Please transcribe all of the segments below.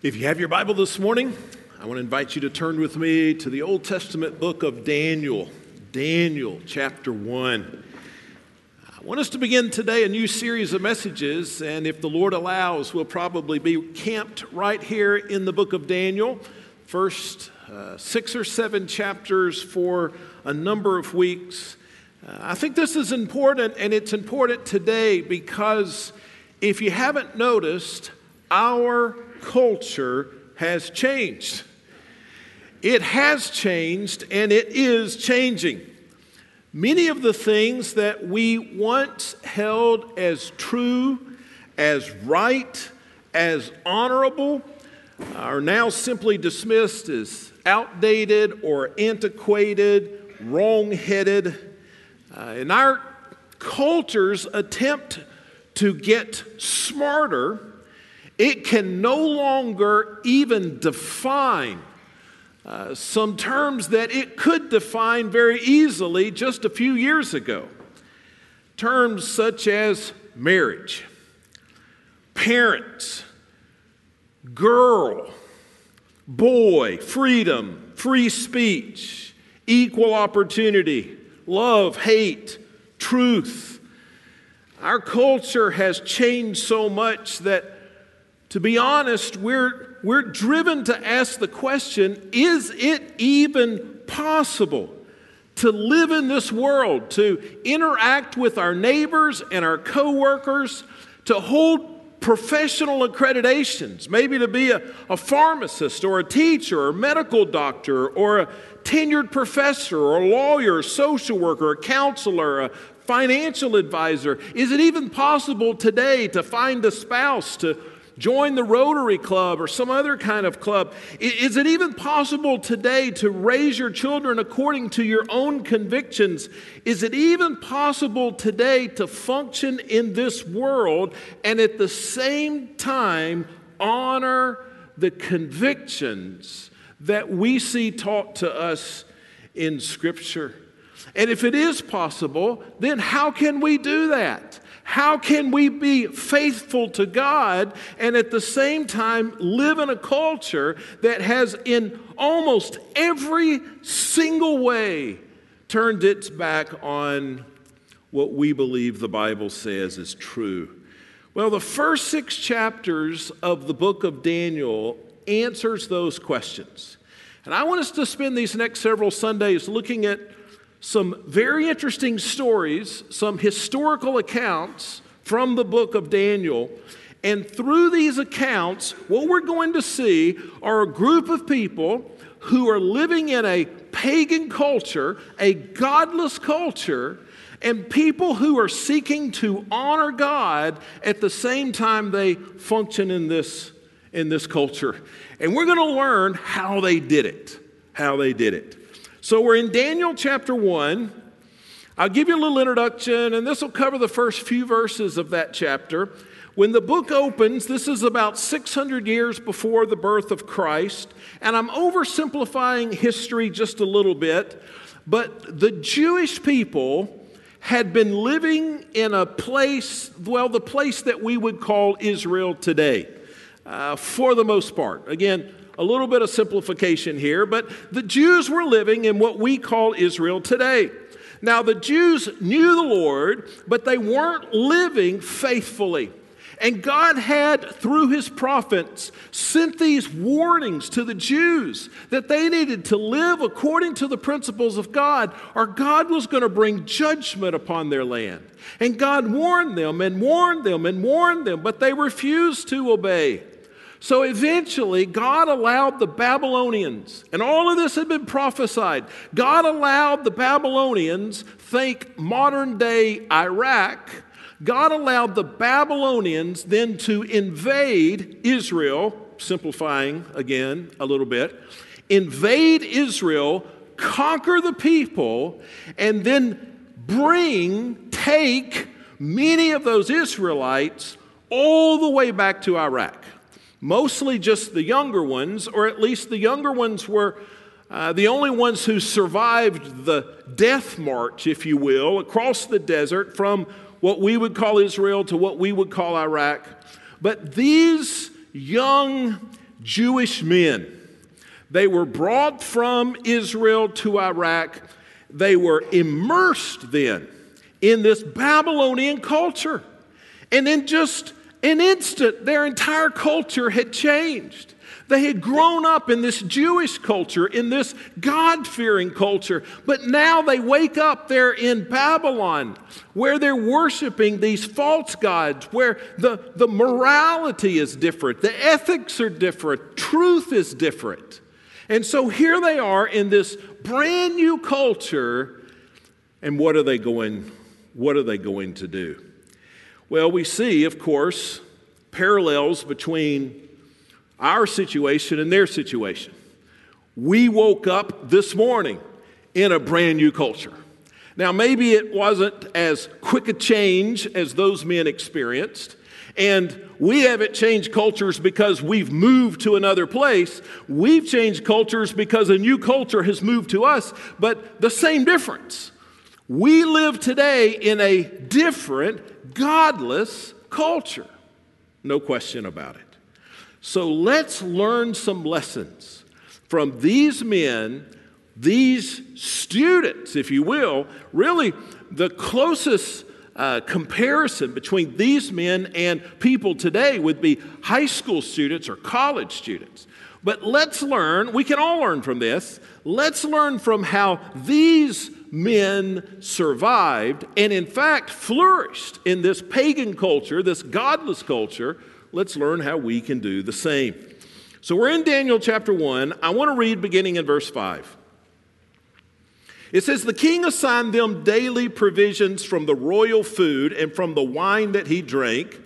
If you have your Bible this morning, I want to invite you to turn with me to the Old Testament book of Daniel, Daniel chapter 1. I want us to begin today a new series of messages, and if the Lord allows, we'll probably be camped right here in the book of Daniel, first uh, six or seven chapters for a number of weeks. Uh, I think this is important, and it's important today because if you haven't noticed, our culture has changed. It has changed and it is changing. Many of the things that we once held as true, as right, as honorable are now simply dismissed as outdated or antiquated, wrong headed. Uh, and our culture's attempt to get smarter it can no longer even define uh, some terms that it could define very easily just a few years ago. Terms such as marriage, parents, girl, boy, freedom, free speech, equal opportunity, love, hate, truth. Our culture has changed so much that to be honest, we're, we're driven to ask the question is it even possible to live in this world, to interact with our neighbors and our coworkers, to hold professional accreditations, maybe to be a, a pharmacist or a teacher or a medical doctor or a tenured professor or a lawyer, a social worker, a counselor, a financial advisor? Is it even possible today to find a spouse, to Join the Rotary Club or some other kind of club. Is it even possible today to raise your children according to your own convictions? Is it even possible today to function in this world and at the same time honor the convictions that we see taught to us in Scripture? And if it is possible, then how can we do that? How can we be faithful to God and at the same time live in a culture that has, in almost every single way, turned its back on what we believe the Bible says is true? Well, the first six chapters of the book of Daniel answers those questions. And I want us to spend these next several Sundays looking at some very interesting stories, some historical accounts from the book of Daniel. And through these accounts, what we're going to see are a group of people who are living in a pagan culture, a godless culture, and people who are seeking to honor God at the same time they function in this, in this culture. And we're going to learn how they did it. How they did it. So we're in Daniel chapter 1. I'll give you a little introduction, and this will cover the first few verses of that chapter. When the book opens, this is about 600 years before the birth of Christ, and I'm oversimplifying history just a little bit, but the Jewish people had been living in a place, well, the place that we would call Israel today, uh, for the most part. Again, a little bit of simplification here, but the Jews were living in what we call Israel today. Now, the Jews knew the Lord, but they weren't living faithfully. And God had, through his prophets, sent these warnings to the Jews that they needed to live according to the principles of God, or God was going to bring judgment upon their land. And God warned them and warned them and warned them, but they refused to obey. So eventually, God allowed the Babylonians, and all of this had been prophesied. God allowed the Babylonians, think modern day Iraq, God allowed the Babylonians then to invade Israel, simplifying again a little bit, invade Israel, conquer the people, and then bring, take many of those Israelites all the way back to Iraq mostly just the younger ones, or at least the younger ones were uh, the only ones who survived the death march, if you will, across the desert from what we would call Israel to what we would call Iraq. But these young Jewish men. They were brought from Israel to Iraq. They were immersed then in this Babylonian culture. And in just an instant, their entire culture had changed. They had grown up in this Jewish culture, in this God fearing culture, but now they wake up there in Babylon where they're worshiping these false gods, where the, the morality is different, the ethics are different, truth is different. And so here they are in this brand new culture, and what are they going, what are they going to do? Well, we see, of course, parallels between our situation and their situation. We woke up this morning in a brand new culture. Now, maybe it wasn't as quick a change as those men experienced, and we haven't changed cultures because we've moved to another place. We've changed cultures because a new culture has moved to us, but the same difference. We live today in a different, godless culture. No question about it. So let's learn some lessons from these men, these students, if you will. Really, the closest uh, comparison between these men and people today would be high school students or college students. But let's learn, we can all learn from this. Let's learn from how these men survived and, in fact, flourished in this pagan culture, this godless culture let's learn how we can do the same. So we're in Daniel chapter 1. I want to read beginning in verse 5. It says, The king assigned them daily provisions from the royal food and from the wine that he drank.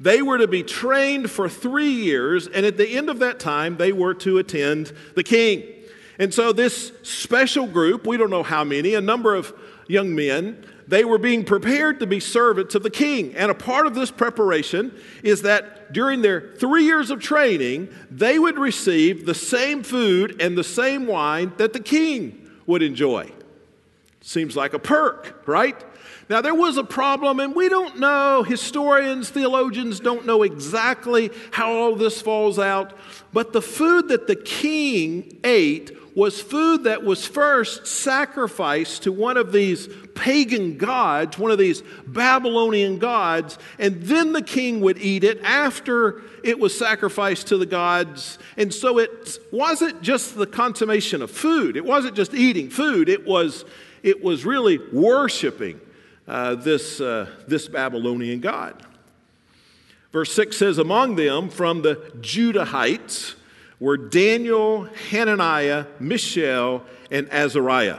They were to be trained for three years, and at the end of that time, they were to attend the king. And so, this special group, we don't know how many, a number of young men, they were being prepared to be servants of the king. And a part of this preparation is that during their three years of training, they would receive the same food and the same wine that the king would enjoy. Seems like a perk, right? Now, there was a problem, and we don't know, historians, theologians don't know exactly how all this falls out, but the food that the king ate was food that was first sacrificed to one of these pagan gods, one of these Babylonian gods, and then the king would eat it after it was sacrificed to the gods. And so it wasn't just the consummation of food, it wasn't just eating food, it was, it was really worshiping uh, this, uh, this Babylonian god. Verse 6 says, Among them from the Judahites, were Daniel, Hananiah, Mishael, and Azariah.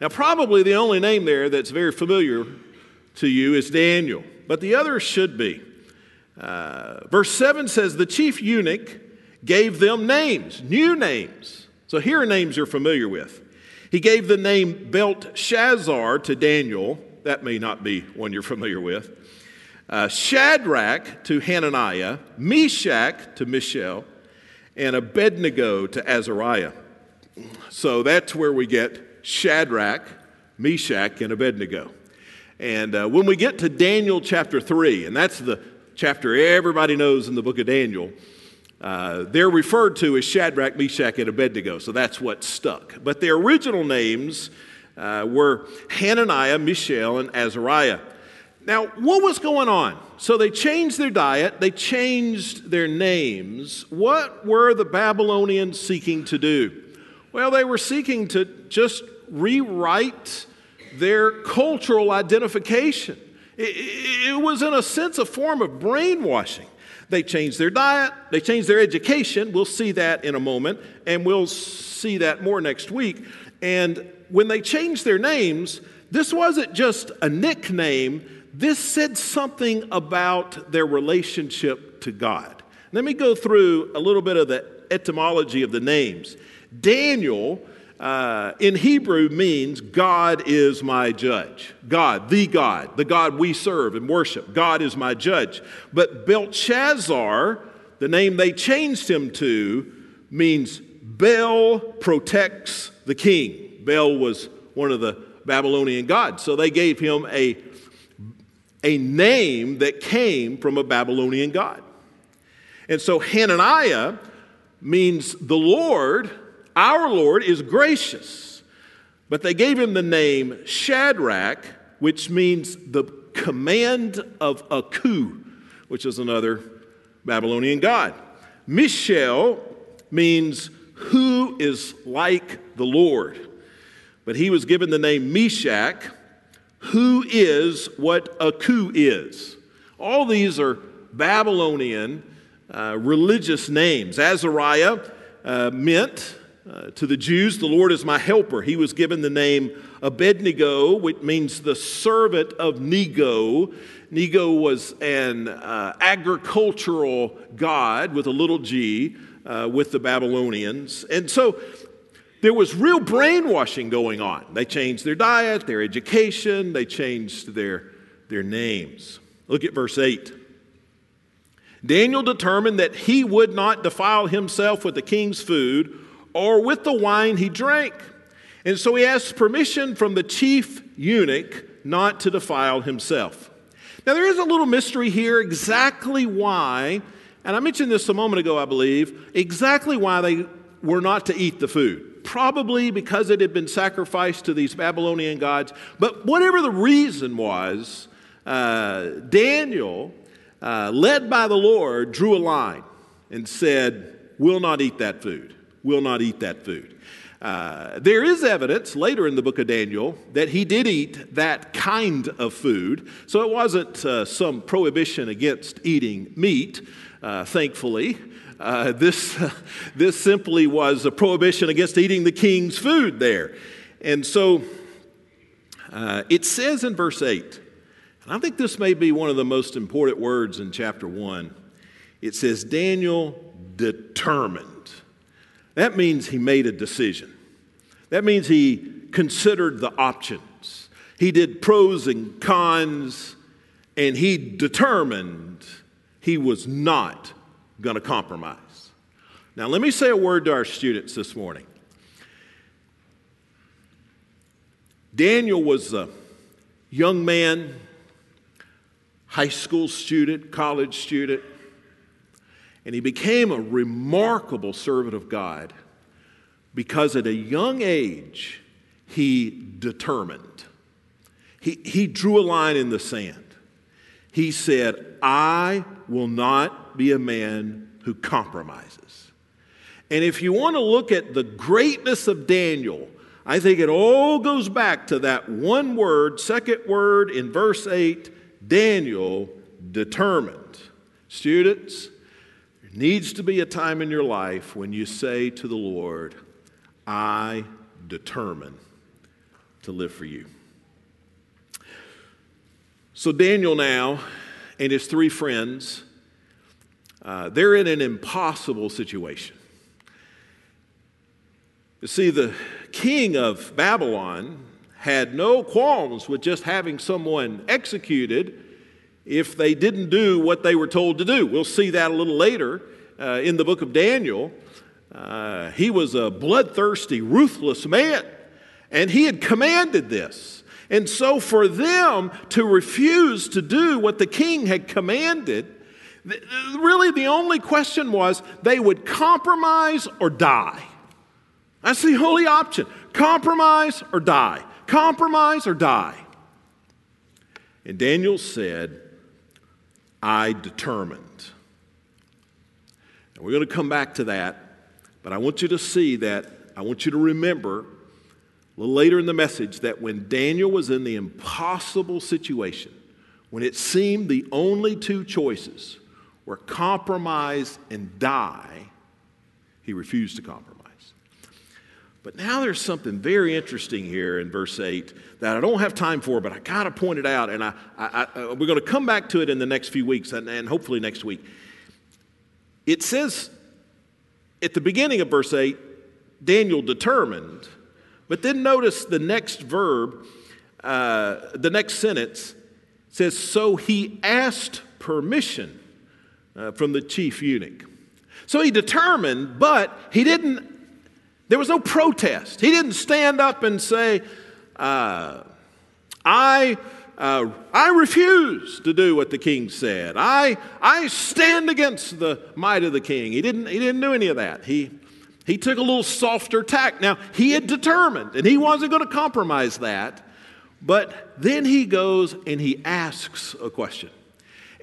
Now, probably the only name there that's very familiar to you is Daniel, but the others should be. Uh, verse 7 says, The chief eunuch gave them names, new names. So here are names you're familiar with. He gave the name Belteshazzar to Daniel. That may not be one you're familiar with. Uh, Shadrach to Hananiah, Meshach to Mishael, and Abednego to Azariah. So that's where we get Shadrach, Meshach, and Abednego. And uh, when we get to Daniel chapter 3, and that's the chapter everybody knows in the book of Daniel, uh, they're referred to as Shadrach, Meshach, and Abednego. So that's what stuck. But their original names uh, were Hananiah, Mishael, and Azariah. Now, what was going on? So they changed their diet, they changed their names. What were the Babylonians seeking to do? Well, they were seeking to just rewrite their cultural identification. It, was, in a sense, a form of brainwashing. They changed their diet, they changed their education. We'll see that in a moment, and we'll see that more next week. And when they changed their names, this wasn't just a nickname, this said something about their relationship to God. Let me go through a little bit of the etymology of the names. Daniel uh, in Hebrew means God is my judge. God, the God, the God we serve and worship. God is my judge. But Belshazzar, the name they changed him to, means Bel protects the king. Bel was one of the Babylonian gods. So they gave him a a name that came from a Babylonian god. And so Hananiah means the Lord, our Lord, is gracious. But they gave him the name Shadrach, which means the command of Aku, which is another Babylonian god. Mishael means who is like the Lord. But he was given the name Meshach, who is what Aku is. All these are Babylonian uh, religious names. Azariah uh, meant uh, to the Jews, the Lord is my helper. He was given the name Abednego, which means the servant of Nego. Nego was an uh, agricultural god with a little g uh, with the Babylonians. And so there was real brainwashing going on. They changed their diet, their education, they changed their, their names. Look at verse 8. Daniel determined that he would not defile himself with the king's food or with the wine he drank. And so he asked permission from the chief eunuch not to defile himself. Now, there is a little mystery here exactly why, and I mentioned this a moment ago, I believe, exactly why they were not to eat the food. Probably because it had been sacrificed to these Babylonian gods. But whatever the reason was, uh, Daniel uh, led by the Lord, drew a line and said, We'll not eat that food. We'll not eat that food. Uh, there is evidence later in the book of Daniel that he did eat that kind of food. So it wasn't uh, some prohibition against eating meat, uh, thankfully. Uh, this, this simply was a prohibition against eating the king's food there. And so uh, it says in verse 8 and I think this may be one of the most important words in chapter 1. It says, Daniel determined. That means he made a decision. That means he considered the options. He did pros and cons, and he determined he was not going to compromise. Now, let me say a word to our students this morning. Daniel was a young man high school student, college student, and he became a remarkable servant of God because at a young age he determined. He, he drew a line in the sand. He said, I will not be a man who compromises. And if you want to look at the greatness of Daniel, I think it all goes back to that one word, second word in verse 8 Daniel determined. Students, there needs to be a time in your life when you say to the Lord, I determine to live for you. So, Daniel now and his three friends, uh, they're in an impossible situation. You see, the king of Babylon had no qualms with just having someone executed if they didn't do what they were told to do. We'll see that a little later uh, in the book of Daniel. Uh, he was a bloodthirsty, ruthless man, and he had commanded this. And so, for them to refuse to do what the king had commanded, really the only question was they would compromise or die. That's the only option compromise or die. Compromise or die. And Daniel said, I determined. And we're going to come back to that, but I want you to see that, I want you to remember a little later in the message that when Daniel was in the impossible situation, when it seemed the only two choices were compromise and die, he refused to compromise. But now there's something very interesting here in verse 8 that I don't have time for, but I got to point it out. And I, I, I, we're going to come back to it in the next few weeks and, and hopefully next week. It says at the beginning of verse 8, Daniel determined, but then notice the next verb, uh, the next sentence says, So he asked permission uh, from the chief eunuch. So he determined, but he didn't there was no protest. He didn't stand up and say, uh, I uh, I refuse to do what the king said. I, I stand against the might of the king. He didn't, he didn't do any of that. He, he took a little softer tack. Now, he had determined, and he wasn't going to compromise that. But then he goes and he asks a question.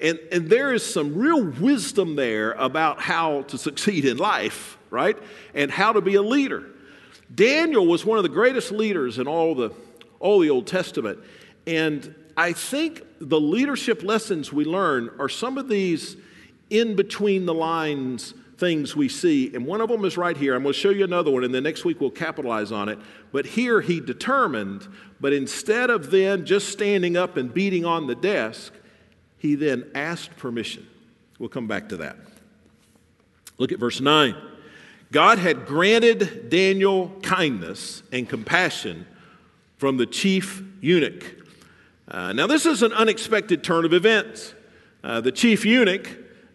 And, and there is some real wisdom there about how to succeed in life, right? And how to be a leader. Daniel was one of the greatest leaders in all the, all the Old Testament. And I think the leadership lessons we learn are some of these in between the lines things we see. And one of them is right here. I'm going to show you another one, and then next week we'll capitalize on it. But here he determined, but instead of then just standing up and beating on the desk, he then asked permission. We'll come back to that. Look at verse 9. God had granted Daniel kindness and compassion from the chief eunuch. Uh, now, this is an unexpected turn of events. Uh, the chief eunuch,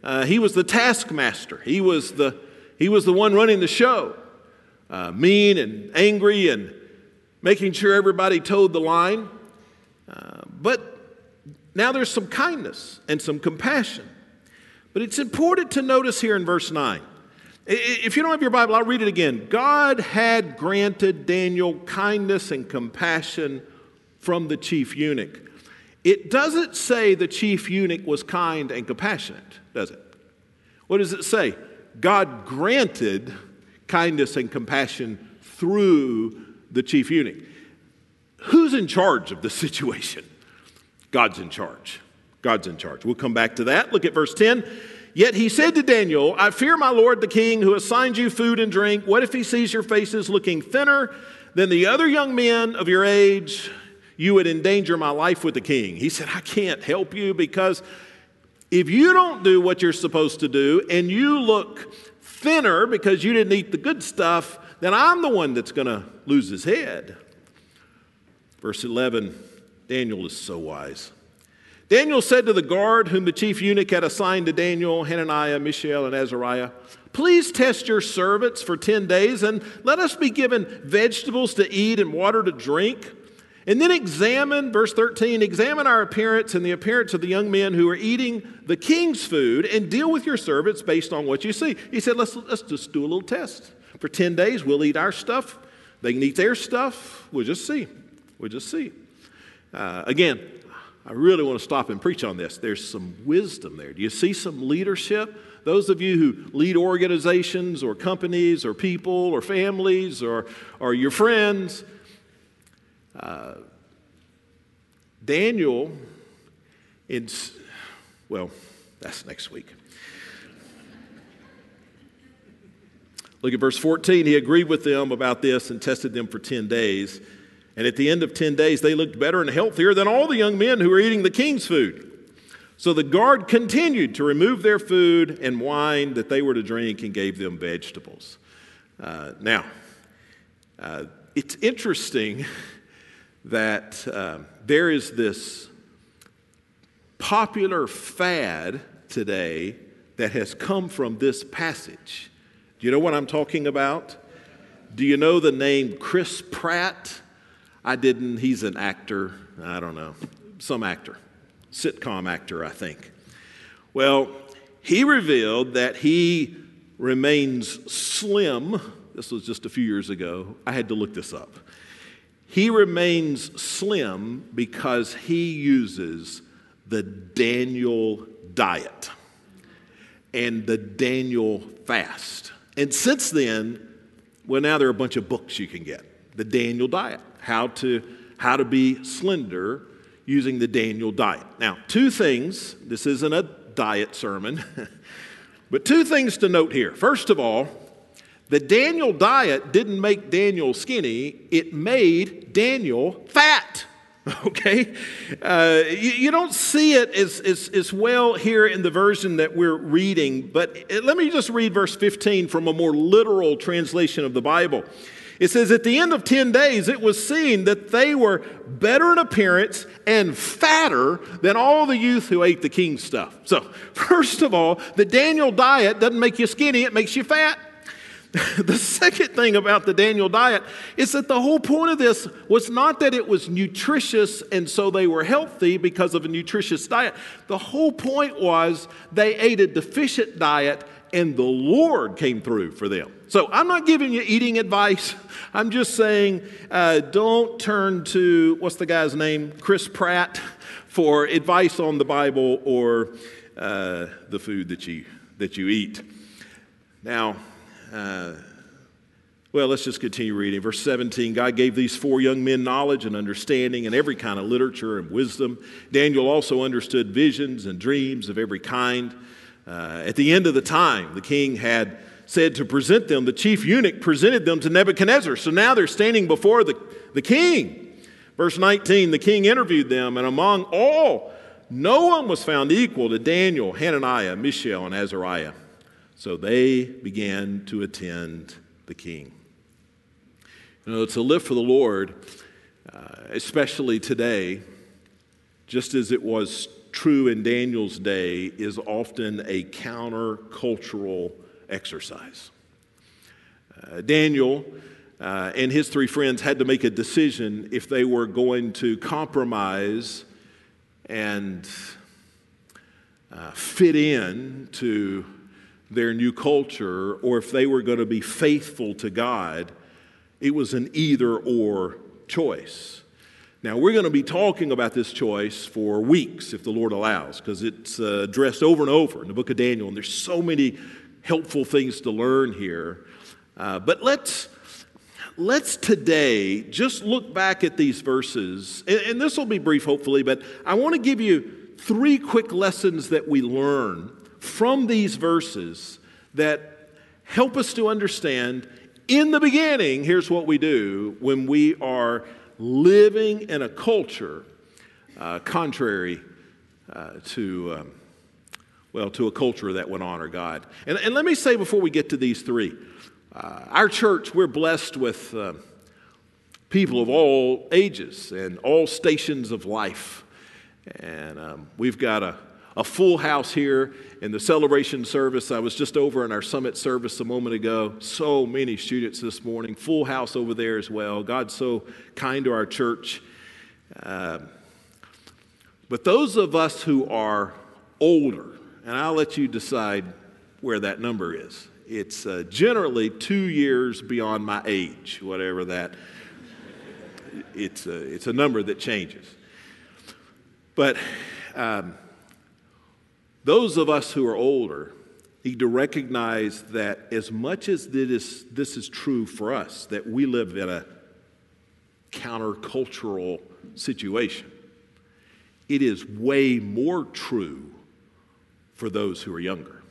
uh, he was the taskmaster, he was the, he was the one running the show, uh, mean and angry and making sure everybody toed the line. Uh, but now there's some kindness and some compassion. But it's important to notice here in verse 9. If you don't have your Bible, I'll read it again. God had granted Daniel kindness and compassion from the chief eunuch. It doesn't say the chief eunuch was kind and compassionate, does it? What does it say? God granted kindness and compassion through the chief eunuch. Who's in charge of the situation? God's in charge. God's in charge. We'll come back to that. Look at verse 10. Yet he said to Daniel, I fear my Lord the king who assigned you food and drink. What if he sees your faces looking thinner than the other young men of your age? You would endanger my life with the king. He said, I can't help you because if you don't do what you're supposed to do and you look thinner because you didn't eat the good stuff, then I'm the one that's going to lose his head. Verse 11 Daniel is so wise. Daniel said to the guard whom the chief eunuch had assigned to Daniel, Hananiah, Mishael, and Azariah, Please test your servants for 10 days and let us be given vegetables to eat and water to drink. And then examine, verse 13, examine our appearance and the appearance of the young men who are eating the king's food and deal with your servants based on what you see. He said, Let's, let's just do a little test. For 10 days, we'll eat our stuff. They can eat their stuff. We'll just see. We'll just see. Uh, again, I really want to stop and preach on this. There's some wisdom there. Do you see some leadership? Those of you who lead organizations or companies or people or families or, or your friends, uh, Daniel, in, well, that's next week. Look at verse 14. He agreed with them about this and tested them for 10 days. And at the end of 10 days, they looked better and healthier than all the young men who were eating the king's food. So the guard continued to remove their food and wine that they were to drink and gave them vegetables. Uh, now, uh, it's interesting that uh, there is this popular fad today that has come from this passage. Do you know what I'm talking about? Do you know the name Chris Pratt? I didn't. He's an actor. I don't know. Some actor. Sitcom actor, I think. Well, he revealed that he remains slim. This was just a few years ago. I had to look this up. He remains slim because he uses the Daniel diet and the Daniel fast. And since then, well, now there are a bunch of books you can get. The Daniel diet how to, how to be slender using the Daniel diet. Now, two things, this isn't a diet sermon, but two things to note here. First of all, the Daniel diet didn't make Daniel skinny, it made Daniel fat. Okay? Uh, you, you, don't see it as, as, as well here in the version that we're reading, but let me just read verse 15 from a more literal translation of the Bible. It says, At the end of 10 days, it was seen that they were better in appearance and fatter than all the youth who ate the king's stuff. So, first of all, the Daniel diet doesn't make you skinny, it makes you fat. the second thing about the Daniel diet is that the whole point of this was not that it was nutritious and so they were healthy because of a nutritious diet. The whole point was they ate a deficient diet and the Lord came through for them. So I'm not giving you eating advice. I'm just saying uh, don't turn to, what's the guy's name? Chris Pratt for advice on the Bible or uh, the food that you, that you eat. Now, uh, well, let's just continue reading. Verse 17 God gave these four young men knowledge and understanding and every kind of literature and wisdom. Daniel also understood visions and dreams of every kind. Uh, at the end of the time, the king had said to present them, the chief eunuch presented them to Nebuchadnezzar. So now they're standing before the, the king. Verse 19 the king interviewed them, and among all, no one was found equal to Daniel, Hananiah, Mishael, and Azariah. So they began to attend the king. You know, to live for the Lord, uh, especially today, just as it was true in Daniel's day, is often a countercultural exercise. Uh, Daniel uh, and his three friends had to make a decision if they were going to compromise and uh, fit in to their new culture or if they were going to be faithful to God, it was an either or choice. Now, we're going to be talking about this choice for weeks, if the Lord allows, because it's uh, addressed over and over in the book of Daniel, and there's so many helpful things to learn here. Uh, but let's, let's today just look back at these verses, and, and this will be brief, hopefully, but I want to give you three quick lessons that we learn from these verses that help us to understand in the beginning, here's what we do when we are living in a culture uh, contrary uh, to, um, well, to a culture that would honor God. And, and, let me say before we get to these three, uh, our church, we're blessed with uh, people of all ages and all stations of life. And um, we've got a a full house here in the celebration service. I was just over in our summit service a moment ago. So many students this morning, full house over there as well. God's so kind to our church. Uh, but those of us who are older, and I'll let you decide where that number is. It's uh, generally two years beyond my age, whatever that. It's a, it's a number that changes. But um, those of us who are older need to recognize that as much as this, this is true for us, that we live in a countercultural situation, it is way more true for those who are younger.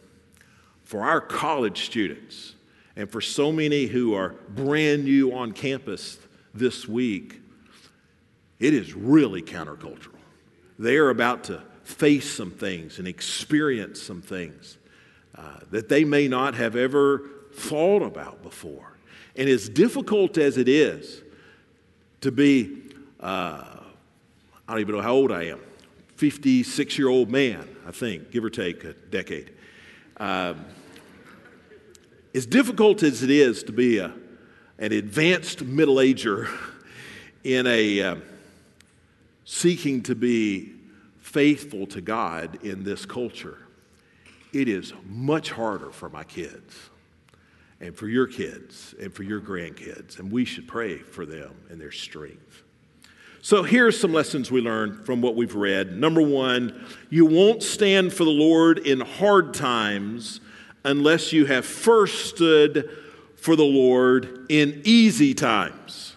For our college students, and for so many who are brand new on campus this week, it is really countercultural. They are about to face some things and experience some things uh, that they may not have ever thought about before. And as difficult as it is to be, uh, I don't even know how old I am, 56 year old man, I think, give or take a decade. Um, as difficult as it is to be a, an advanced middle ager in a uh, seeking to be faithful to God in this culture, it is much harder for my kids and for your kids and for your grandkids. And we should pray for them and their strength. So here's some lessons we learned from what we've read. Number one, you won't stand for the Lord in hard times unless you have first stood for the Lord in easy times.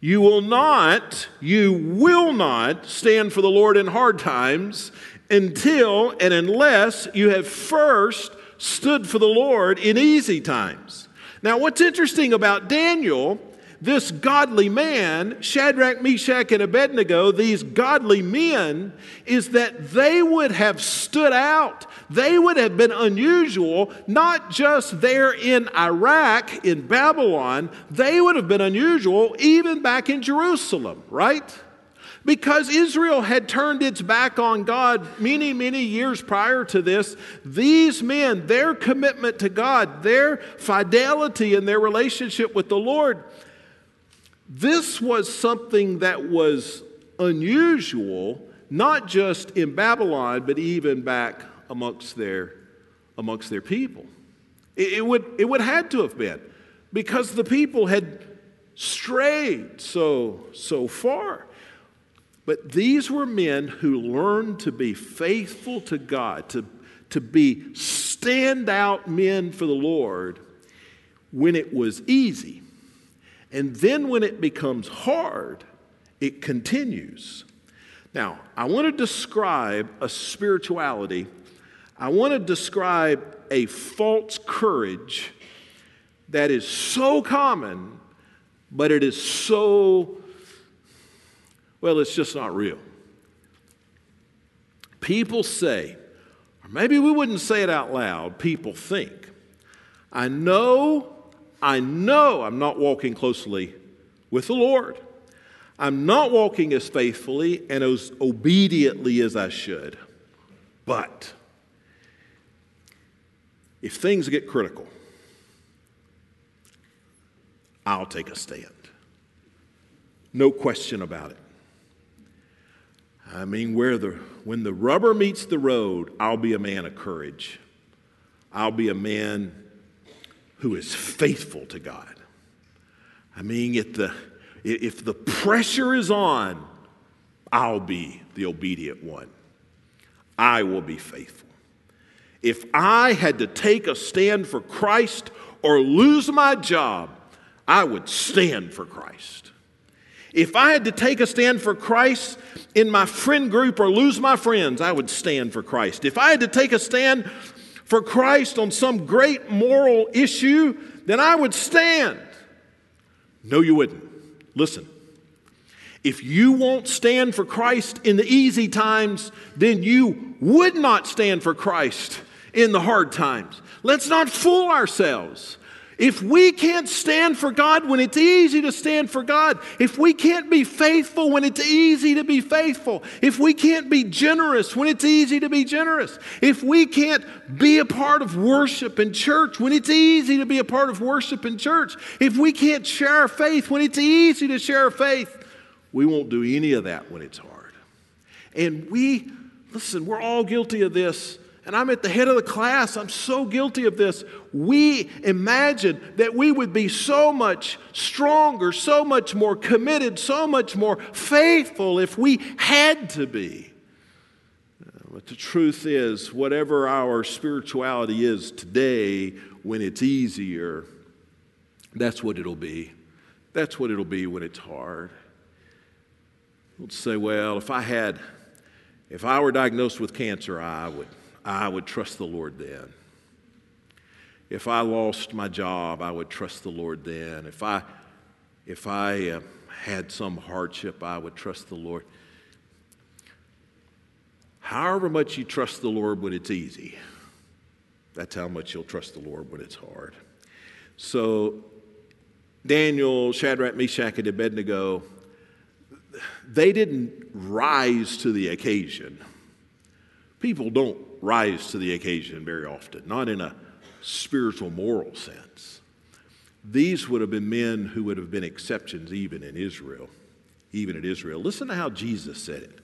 You will not, you will not stand for the Lord in hard times until and unless you have first stood for the Lord in easy times. Now, what's interesting about Daniel, this godly man, Shadrach, Meshach, and Abednego, these godly men, is that they would have stood out they would have been unusual, not just there in Iraq, in Babylon, they would have been unusual even back in Jerusalem, right? Because Israel had turned its back on God many, many years prior to this, these men, their commitment to God, their fidelity in their relationship with the Lord, this was something that was unusual, not just in Babylon, but even back amongst their, amongst their people. It, it would, it would had to have been because the people had strayed so, so far. But these were men who learned to be faithful to God, to, to be standout men for the Lord when it was easy. And then when it becomes hard, it continues. Now, I want to describe a spirituality, I want to describe a false courage that is so common, but it is so, well, it's just not real. People say, or maybe we wouldn't say it out loud, people think, I know, I know I'm not walking closely with the Lord. I'm not walking as faithfully and as obediently as I should. But if things get critical, I'll take a stand. No question about it. I mean, where the, when the rubber meets the road, I'll be a man of courage. I'll be a man who is faithful to God. I mean, if the, if the pressure is on, I'll be the obedient one. I will be faithful. If I had to take a stand for Christ or lose my job, I would stand for Christ. If I had to take a stand for Christ in my friend group or lose my friends, I would stand for Christ. If I had to take a stand for Christ on some great moral issue, then I would stand. No, you wouldn't. Listen. If you won't stand for Christ in the easy times, then you would not stand for Christ in the hard times. Let's not fool ourselves. If we can't stand for God when it's easy to stand for God, if we can't be faithful when it's easy to be faithful, if we can't be generous when it's easy to be generous, if we can't be a part of worship in church when it's easy to be a part of worship in church, if we can't share our faith when it's easy to share our faith, we won't do any of that when it's hard. And we, listen, we're all guilty of this and I'm at the head of the class. I'm so guilty of this. We imagine that we would be so much stronger, so much more committed, so much more faithful if we had to be. Uh, but the truth is, whatever our spirituality is today, when it's easier, that's what it'll be. That's what it'll be when it's hard. We'll say, well, if I had, if I were diagnosed with cancer, I would I would trust the Lord then. If I lost my job, I would trust the Lord then. If I, if I uh, had some hardship, I would trust the Lord. However much you trust the Lord when it's easy, that's how much you'll trust the Lord when it's hard. So, Daniel, Shadrach, Meshach, and Abednego, they didn't rise to the occasion. People don't rise to the occasion very often, not in a spiritual, moral sense. These would have been men who would have been exceptions even in Israel, even in Israel. Listen to how Jesus said it.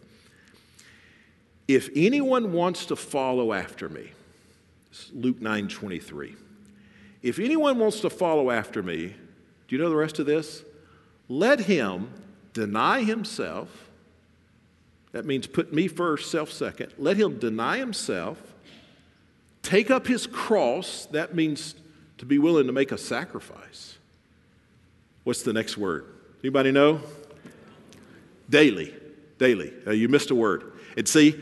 If anyone wants to follow after me, Luke 9 23. If anyone wants to follow after me, do you know the rest of this? Let him deny himself that means put me first, self second. Let him deny himself, take up his cross. That means to be willing to make a sacrifice. What's the next word? Anybody know? Daily. Daily. Uh, you missed a word. And see,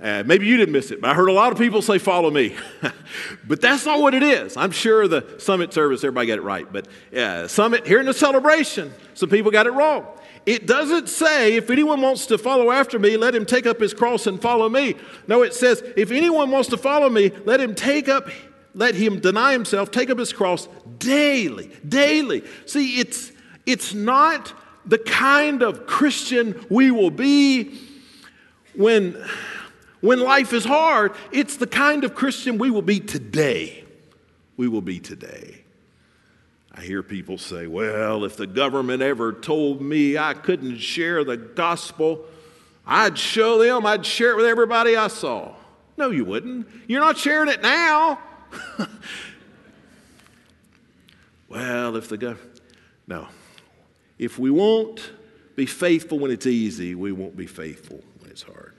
uh, maybe you didn't miss it, but I heard a lot of people say, Follow me. but that's not what it is. I'm sure the summit service, everybody got it right. But uh, summit, here in the celebration, some people got it wrong. It doesn't say, if anyone wants to follow after me, let him take up his cross and follow me. No, it says, if anyone wants to follow me, let him take up, let him deny himself, take up his cross daily, daily. See, it's, it's not the kind of Christian we will be when, when life is hard. It's the kind of Christian we will be today. We will be today. I hear people say, well, if the government ever told me I couldn't share the gospel, I'd show them, I'd share it with everybody I saw. No, you wouldn't. You're not sharing it now. well, if the government, no. If we won't be faithful when it's easy, we won't be faithful when it's hard.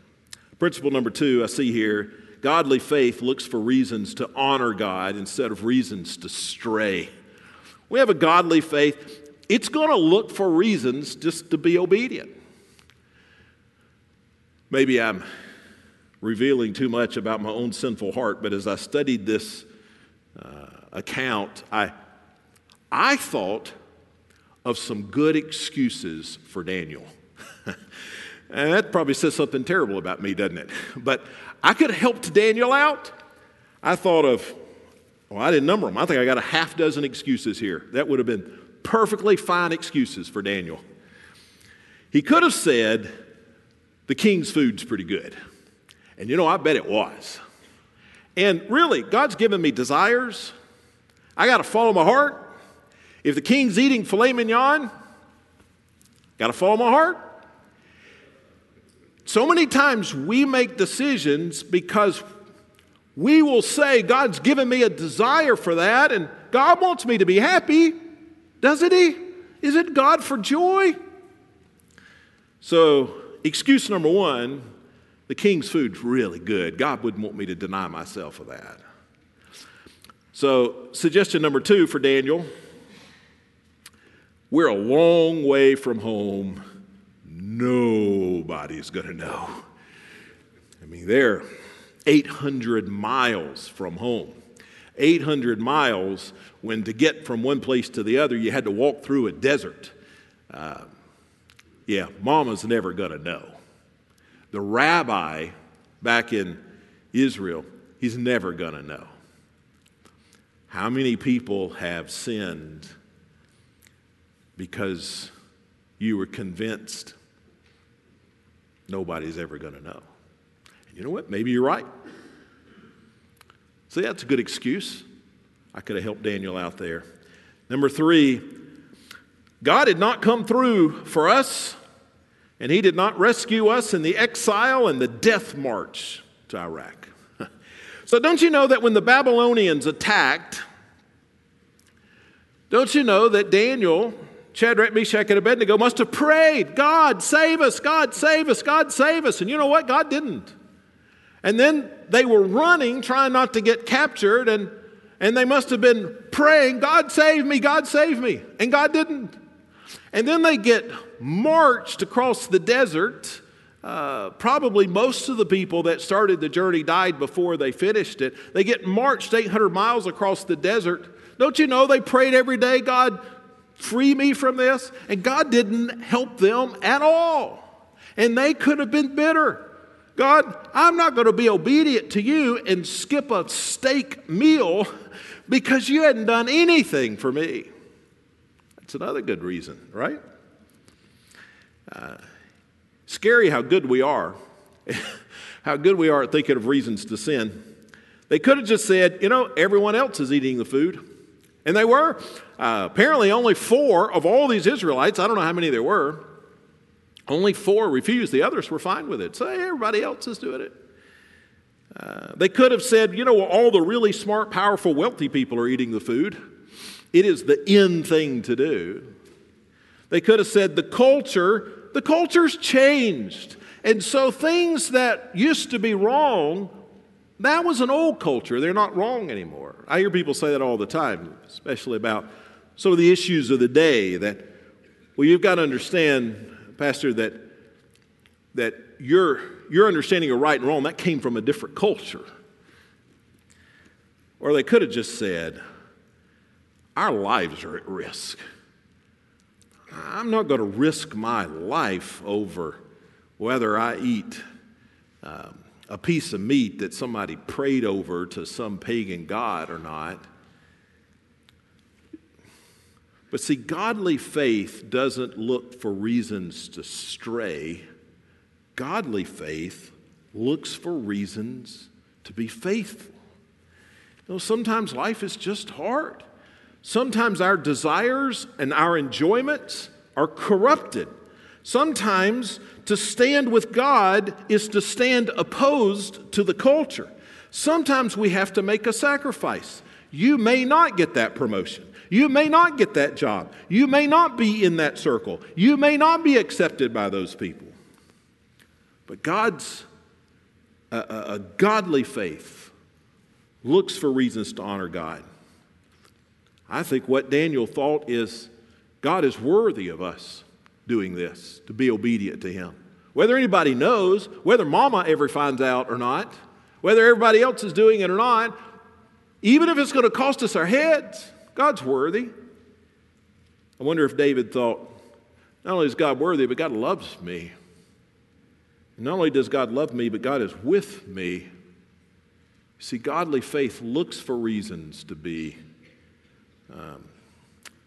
Principle number two, I see here godly faith looks for reasons to honor God instead of reasons to stray. We have a godly faith, it's going to look for reasons just to be obedient. Maybe I'm revealing too much about my own sinful heart, but as I studied this uh, account, I, I thought of some good excuses for Daniel. and that probably says something terrible about me, doesn't it? But I could have helped Daniel out. I thought of, well, I didn't number them. I think I got a half dozen excuses here. That would have been perfectly fine excuses for Daniel. He could have said, the king's food's pretty good. And you know, I bet it was. And really, God's given me desires. I got to follow my heart. If the king's eating filet mignon, got to follow my heart. So many times we make decisions because we will say, God's given me a desire for that, and God wants me to be happy. Doesn't He? Is it God for joy? So, excuse number one the king's food's really good. God wouldn't want me to deny myself of that. So, suggestion number two for Daniel we're a long way from home. Nobody's going to know. I mean, they're 800 miles from home. 800 miles when to get from one place to the other, you had to walk through a desert. Uh, yeah, mama's never going to know. The rabbi back in Israel, he's never going to know. How many people have sinned because you were convinced nobody's ever going to know. You know what? Maybe you're right. See, that's a good excuse. I could have helped Daniel out there. Number three, God had not come through for us, and He did not rescue us in the exile and the death march to Iraq. so, don't you know that when the Babylonians attacked, don't you know that Daniel Shadrach, Meshach, and Abednego must have prayed, God, save us, God, save us, God, save us. And you know what? God didn't. And then they were running, trying not to get captured, and, and they must have been praying, God, save me, God, save me. And God didn't. And then they get marched across the desert. Uh, probably most of the people that started the journey died before they finished it. They get marched 800 miles across the desert. Don't you know they prayed every day, God, free me from this? And God didn't help them at all. And they could have been bitter. God, I'm not going to be obedient to you and skip a steak meal because you hadn't done anything for me. That's another good reason, right? Uh, scary how good we are, how good we are at thinking of reasons to sin. They could have just said, you know, everyone else is eating the food. And they were. Uh, apparently, only four of all these Israelites, I don't know how many there were, only four refused. The others were fine with it. So hey, everybody else is doing it. Uh, they could have said, you know, all the really smart, powerful, wealthy people are eating the food. It is the in thing to do. They could have said, the culture, the culture's changed. And so things that used to be wrong that was an old culture. They're not wrong anymore. I hear people say that all the time, especially about some of the issues of the day that, well, you've got to understand, Pastor, that, that your, your understanding of right and wrong, that came from a different culture. Or they could have just said, our lives are at risk. I'm not going to risk my life over whether I eat um, a piece of meat that somebody prayed over to some pagan god or not. But see, godly faith doesn't look for reasons to stray. Godly faith looks for reasons to be faithful. You know, sometimes life is just hard. Sometimes our desires and our enjoyments are corrupted. Sometimes to stand with God is to stand opposed to the culture. Sometimes we have to make a sacrifice. You may not get that promotion. You may not get that job. You may not be in that circle. You may not be accepted by those people. But God's a, a, a godly faith looks for reasons to honor God. I think what Daniel thought is God is worthy of us doing this, to be obedient to Him. Whether anybody knows, whether mama ever finds out or not, whether everybody else is doing it or not, even if it's going to cost us our heads, God's worthy. I wonder if David thought, not only is God worthy, but God loves me. Not only does God love me, but God is with me. See, godly faith looks for reasons to be, um,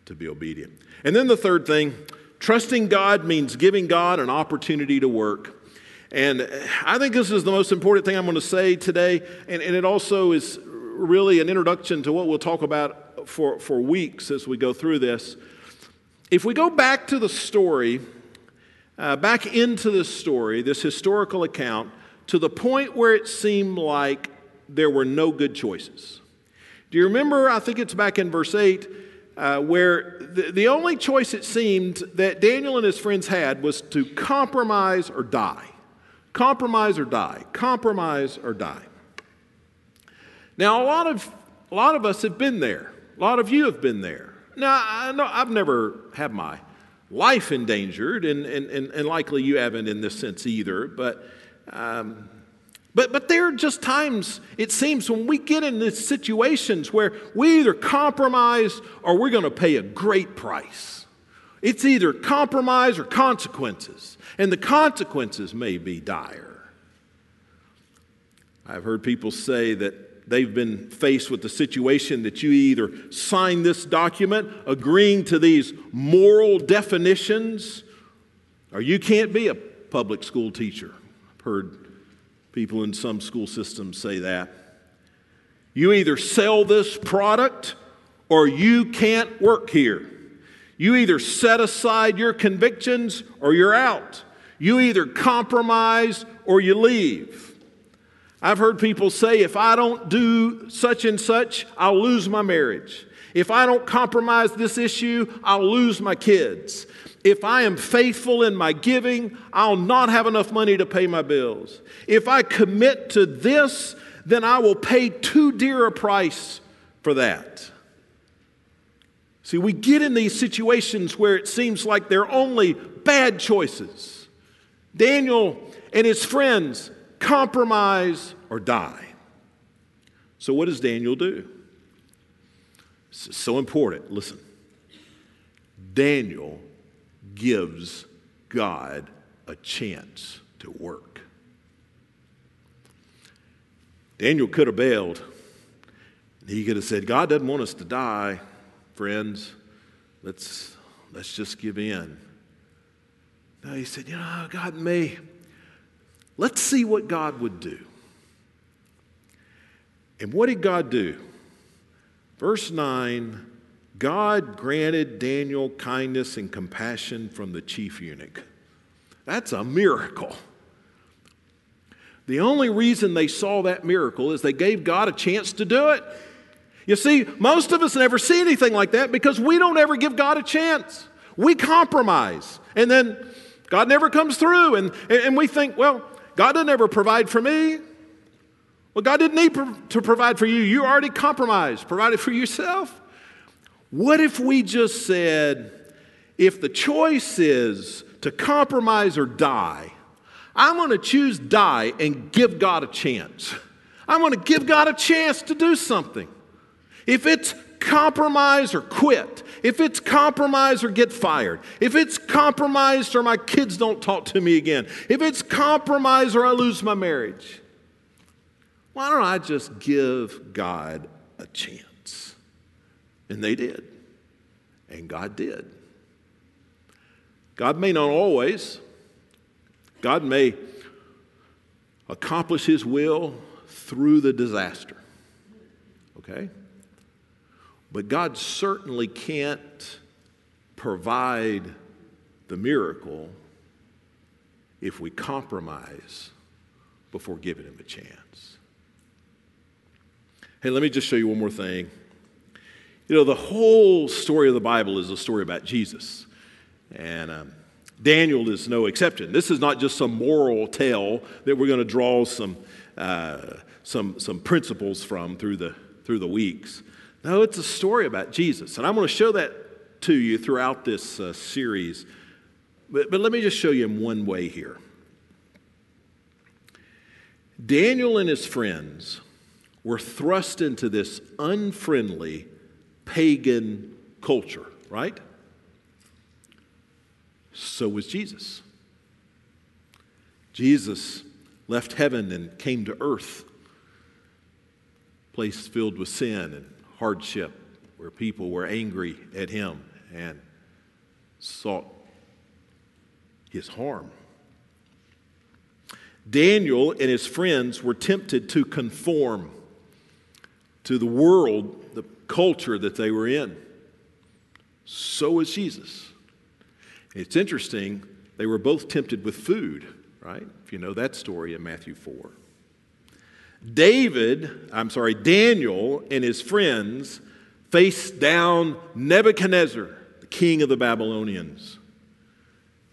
to be obedient. And then the third thing, trusting God means giving God an opportunity to work. And I think this is the most important thing I'm going to say today. And, and it also is really an introduction to what we'll talk about for, for weeks as we go through this. If we go back to the story, uh, back into this story, this historical account, to the point where it seemed like there were no good choices. Do you remember? I think it's back in verse 8, uh, where the, the only choice it seemed that Daniel and his friends had was to compromise or die. Compromise or die. Compromise or die. Now, a lot of, a lot of us have been there. A lot of you have been there. Now, I know I've never had my life endangered, and, and, and, and likely you haven't in this sense either, but um, but, but there are just times, it seems, when we get in these situations where we either compromise or we're going to pay a great price. It's either compromise or consequences, and the consequences may be dire. I've heard people say that they've been faced with the situation that you either sign this document agreeing to these moral definitions, or you can't be a public school teacher. I've heard People in some school systems say that. You either sell this product or you can't work here. You either set aside your convictions or you're out. You either compromise or you leave. I've heard people say, if I don't do such and such, I'll lose my marriage. If I don't compromise this issue, I'll lose my kids. If I am faithful in my giving, I'll not have enough money to pay my bills. If I commit to this, then I will pay too dear a price for that. See, we get in these situations where it seems like they're only bad choices. Daniel and his friends compromise or die. So, what does Daniel do? This is so important. Listen. Daniel gives God a chance to work. Daniel could have bailed. He could have said, God doesn't want us to die, friends. Let's, let's just give in. No, he said, You know, God may. Let's see what God would do. And what did God do? Verse 9 God granted Daniel kindness and compassion from the chief eunuch. That's a miracle. The only reason they saw that miracle is they gave God a chance to do it. You see, most of us never see anything like that because we don't ever give God a chance. We compromise, and then God never comes through, and, and we think, well, God didn't ever provide for me. Well, God didn't need to provide for you. You already compromised, provided for yourself. What if we just said, if the choice is to compromise or die, I'm going to choose die and give God a chance. I'm going to give God a chance to do something. If it's compromise or quit, if it's compromise or get fired, if it's compromise or my kids don't talk to me again, if it's compromise or I lose my marriage, why don't I just give God a chance? And they did. And God did. God may not always, God may accomplish His will through the disaster. Okay? But God certainly can't provide the miracle if we compromise before giving Him a chance. Hey, let me just show you one more thing. You know, the whole story of the Bible is a story about Jesus. And um, Daniel is no exception. This is not just some moral tale that we're going to draw some, uh, some, some principles from through the, through the weeks. No, it's a story about Jesus. And I'm going to show that to you throughout this uh, series. But, but let me just show you in one way here. Daniel and his friends were thrust into this unfriendly pagan culture, right? So was Jesus. Jesus left heaven and came to earth, a place filled with sin and hardship, where people were angry at him and sought his harm. Daniel and his friends were tempted to conform to the world, the culture that they were in. So was Jesus. It's interesting, they were both tempted with food, right? If you know that story in Matthew 4. David, I'm sorry, Daniel and his friends faced down Nebuchadnezzar, the king of the Babylonians.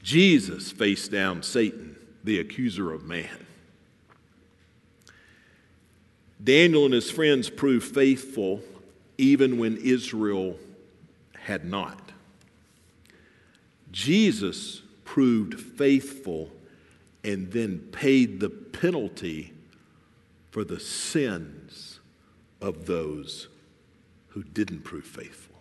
Jesus faced down Satan, the accuser of man. Daniel and his friends proved faithful even when Israel had not. Jesus proved faithful and then paid the penalty for the sins of those who didn't prove faithful.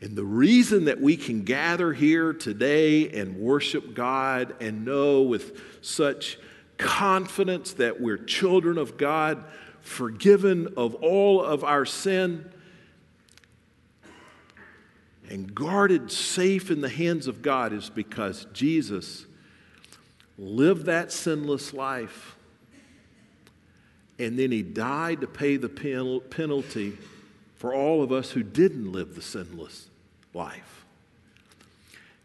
And the reason that we can gather here today and worship God and know with such confidence that we're children of God, forgiven of all of our sin, and guarded safe in the hands of God is because Jesus lived that sinless life. And then he died to pay the penalty for all of us who didn't live the sinless life.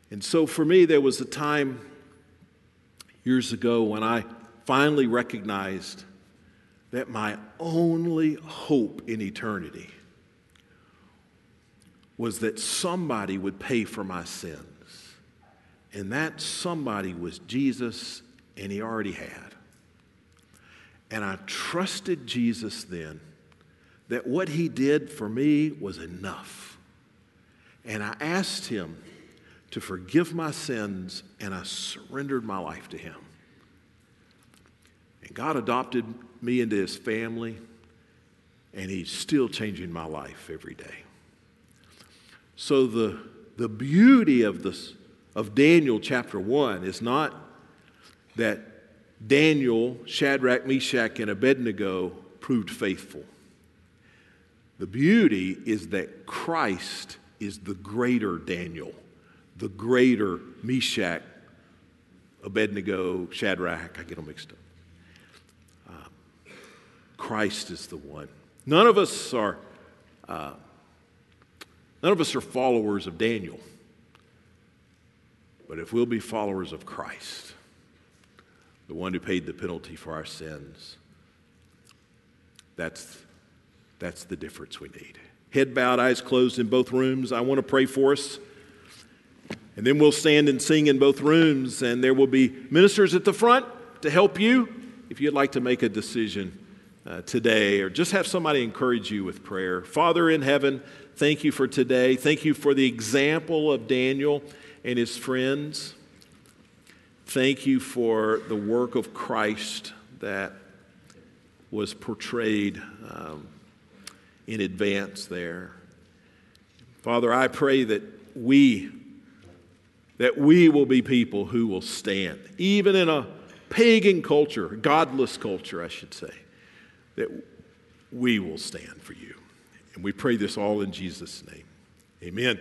And so for me, there was a time years ago when I finally recognized that my only hope in eternity was that somebody would pay for my sins. And that somebody was Jesus, and he already had. And I trusted Jesus then that what he did for me was enough. And I asked him to forgive my sins, and I surrendered my life to him. And God adopted me into his family, and he's still changing my life every day. So the, the beauty of this of Daniel chapter 1 is not that Daniel, Shadrach, Meshach, and Abednego proved faithful. The beauty is that Christ is the greater Daniel, the greater Meshach, Abednego, Shadrach, I get them mixed up. Christ is the one. None of us are uh, None of us are followers of Daniel. But if we'll be followers of Christ, the one who paid the penalty for our sins, that's, that's the difference we need. Head bowed, eyes closed in both rooms. I want to pray for us. And then we'll stand and sing in both rooms, and there will be ministers at the front to help you if you'd like to make a decision uh, today or just have somebody encourage you with prayer. Father in heaven, thank you for today. Thank you for the example of Daniel and his friends. Thank you for the work of Christ that was portrayed um, in advance there. Father, I pray that we that we will be people who will stand, even in a pagan culture, godless culture, I should say that we will stand for you. And we pray this all in Jesus' name. Amen.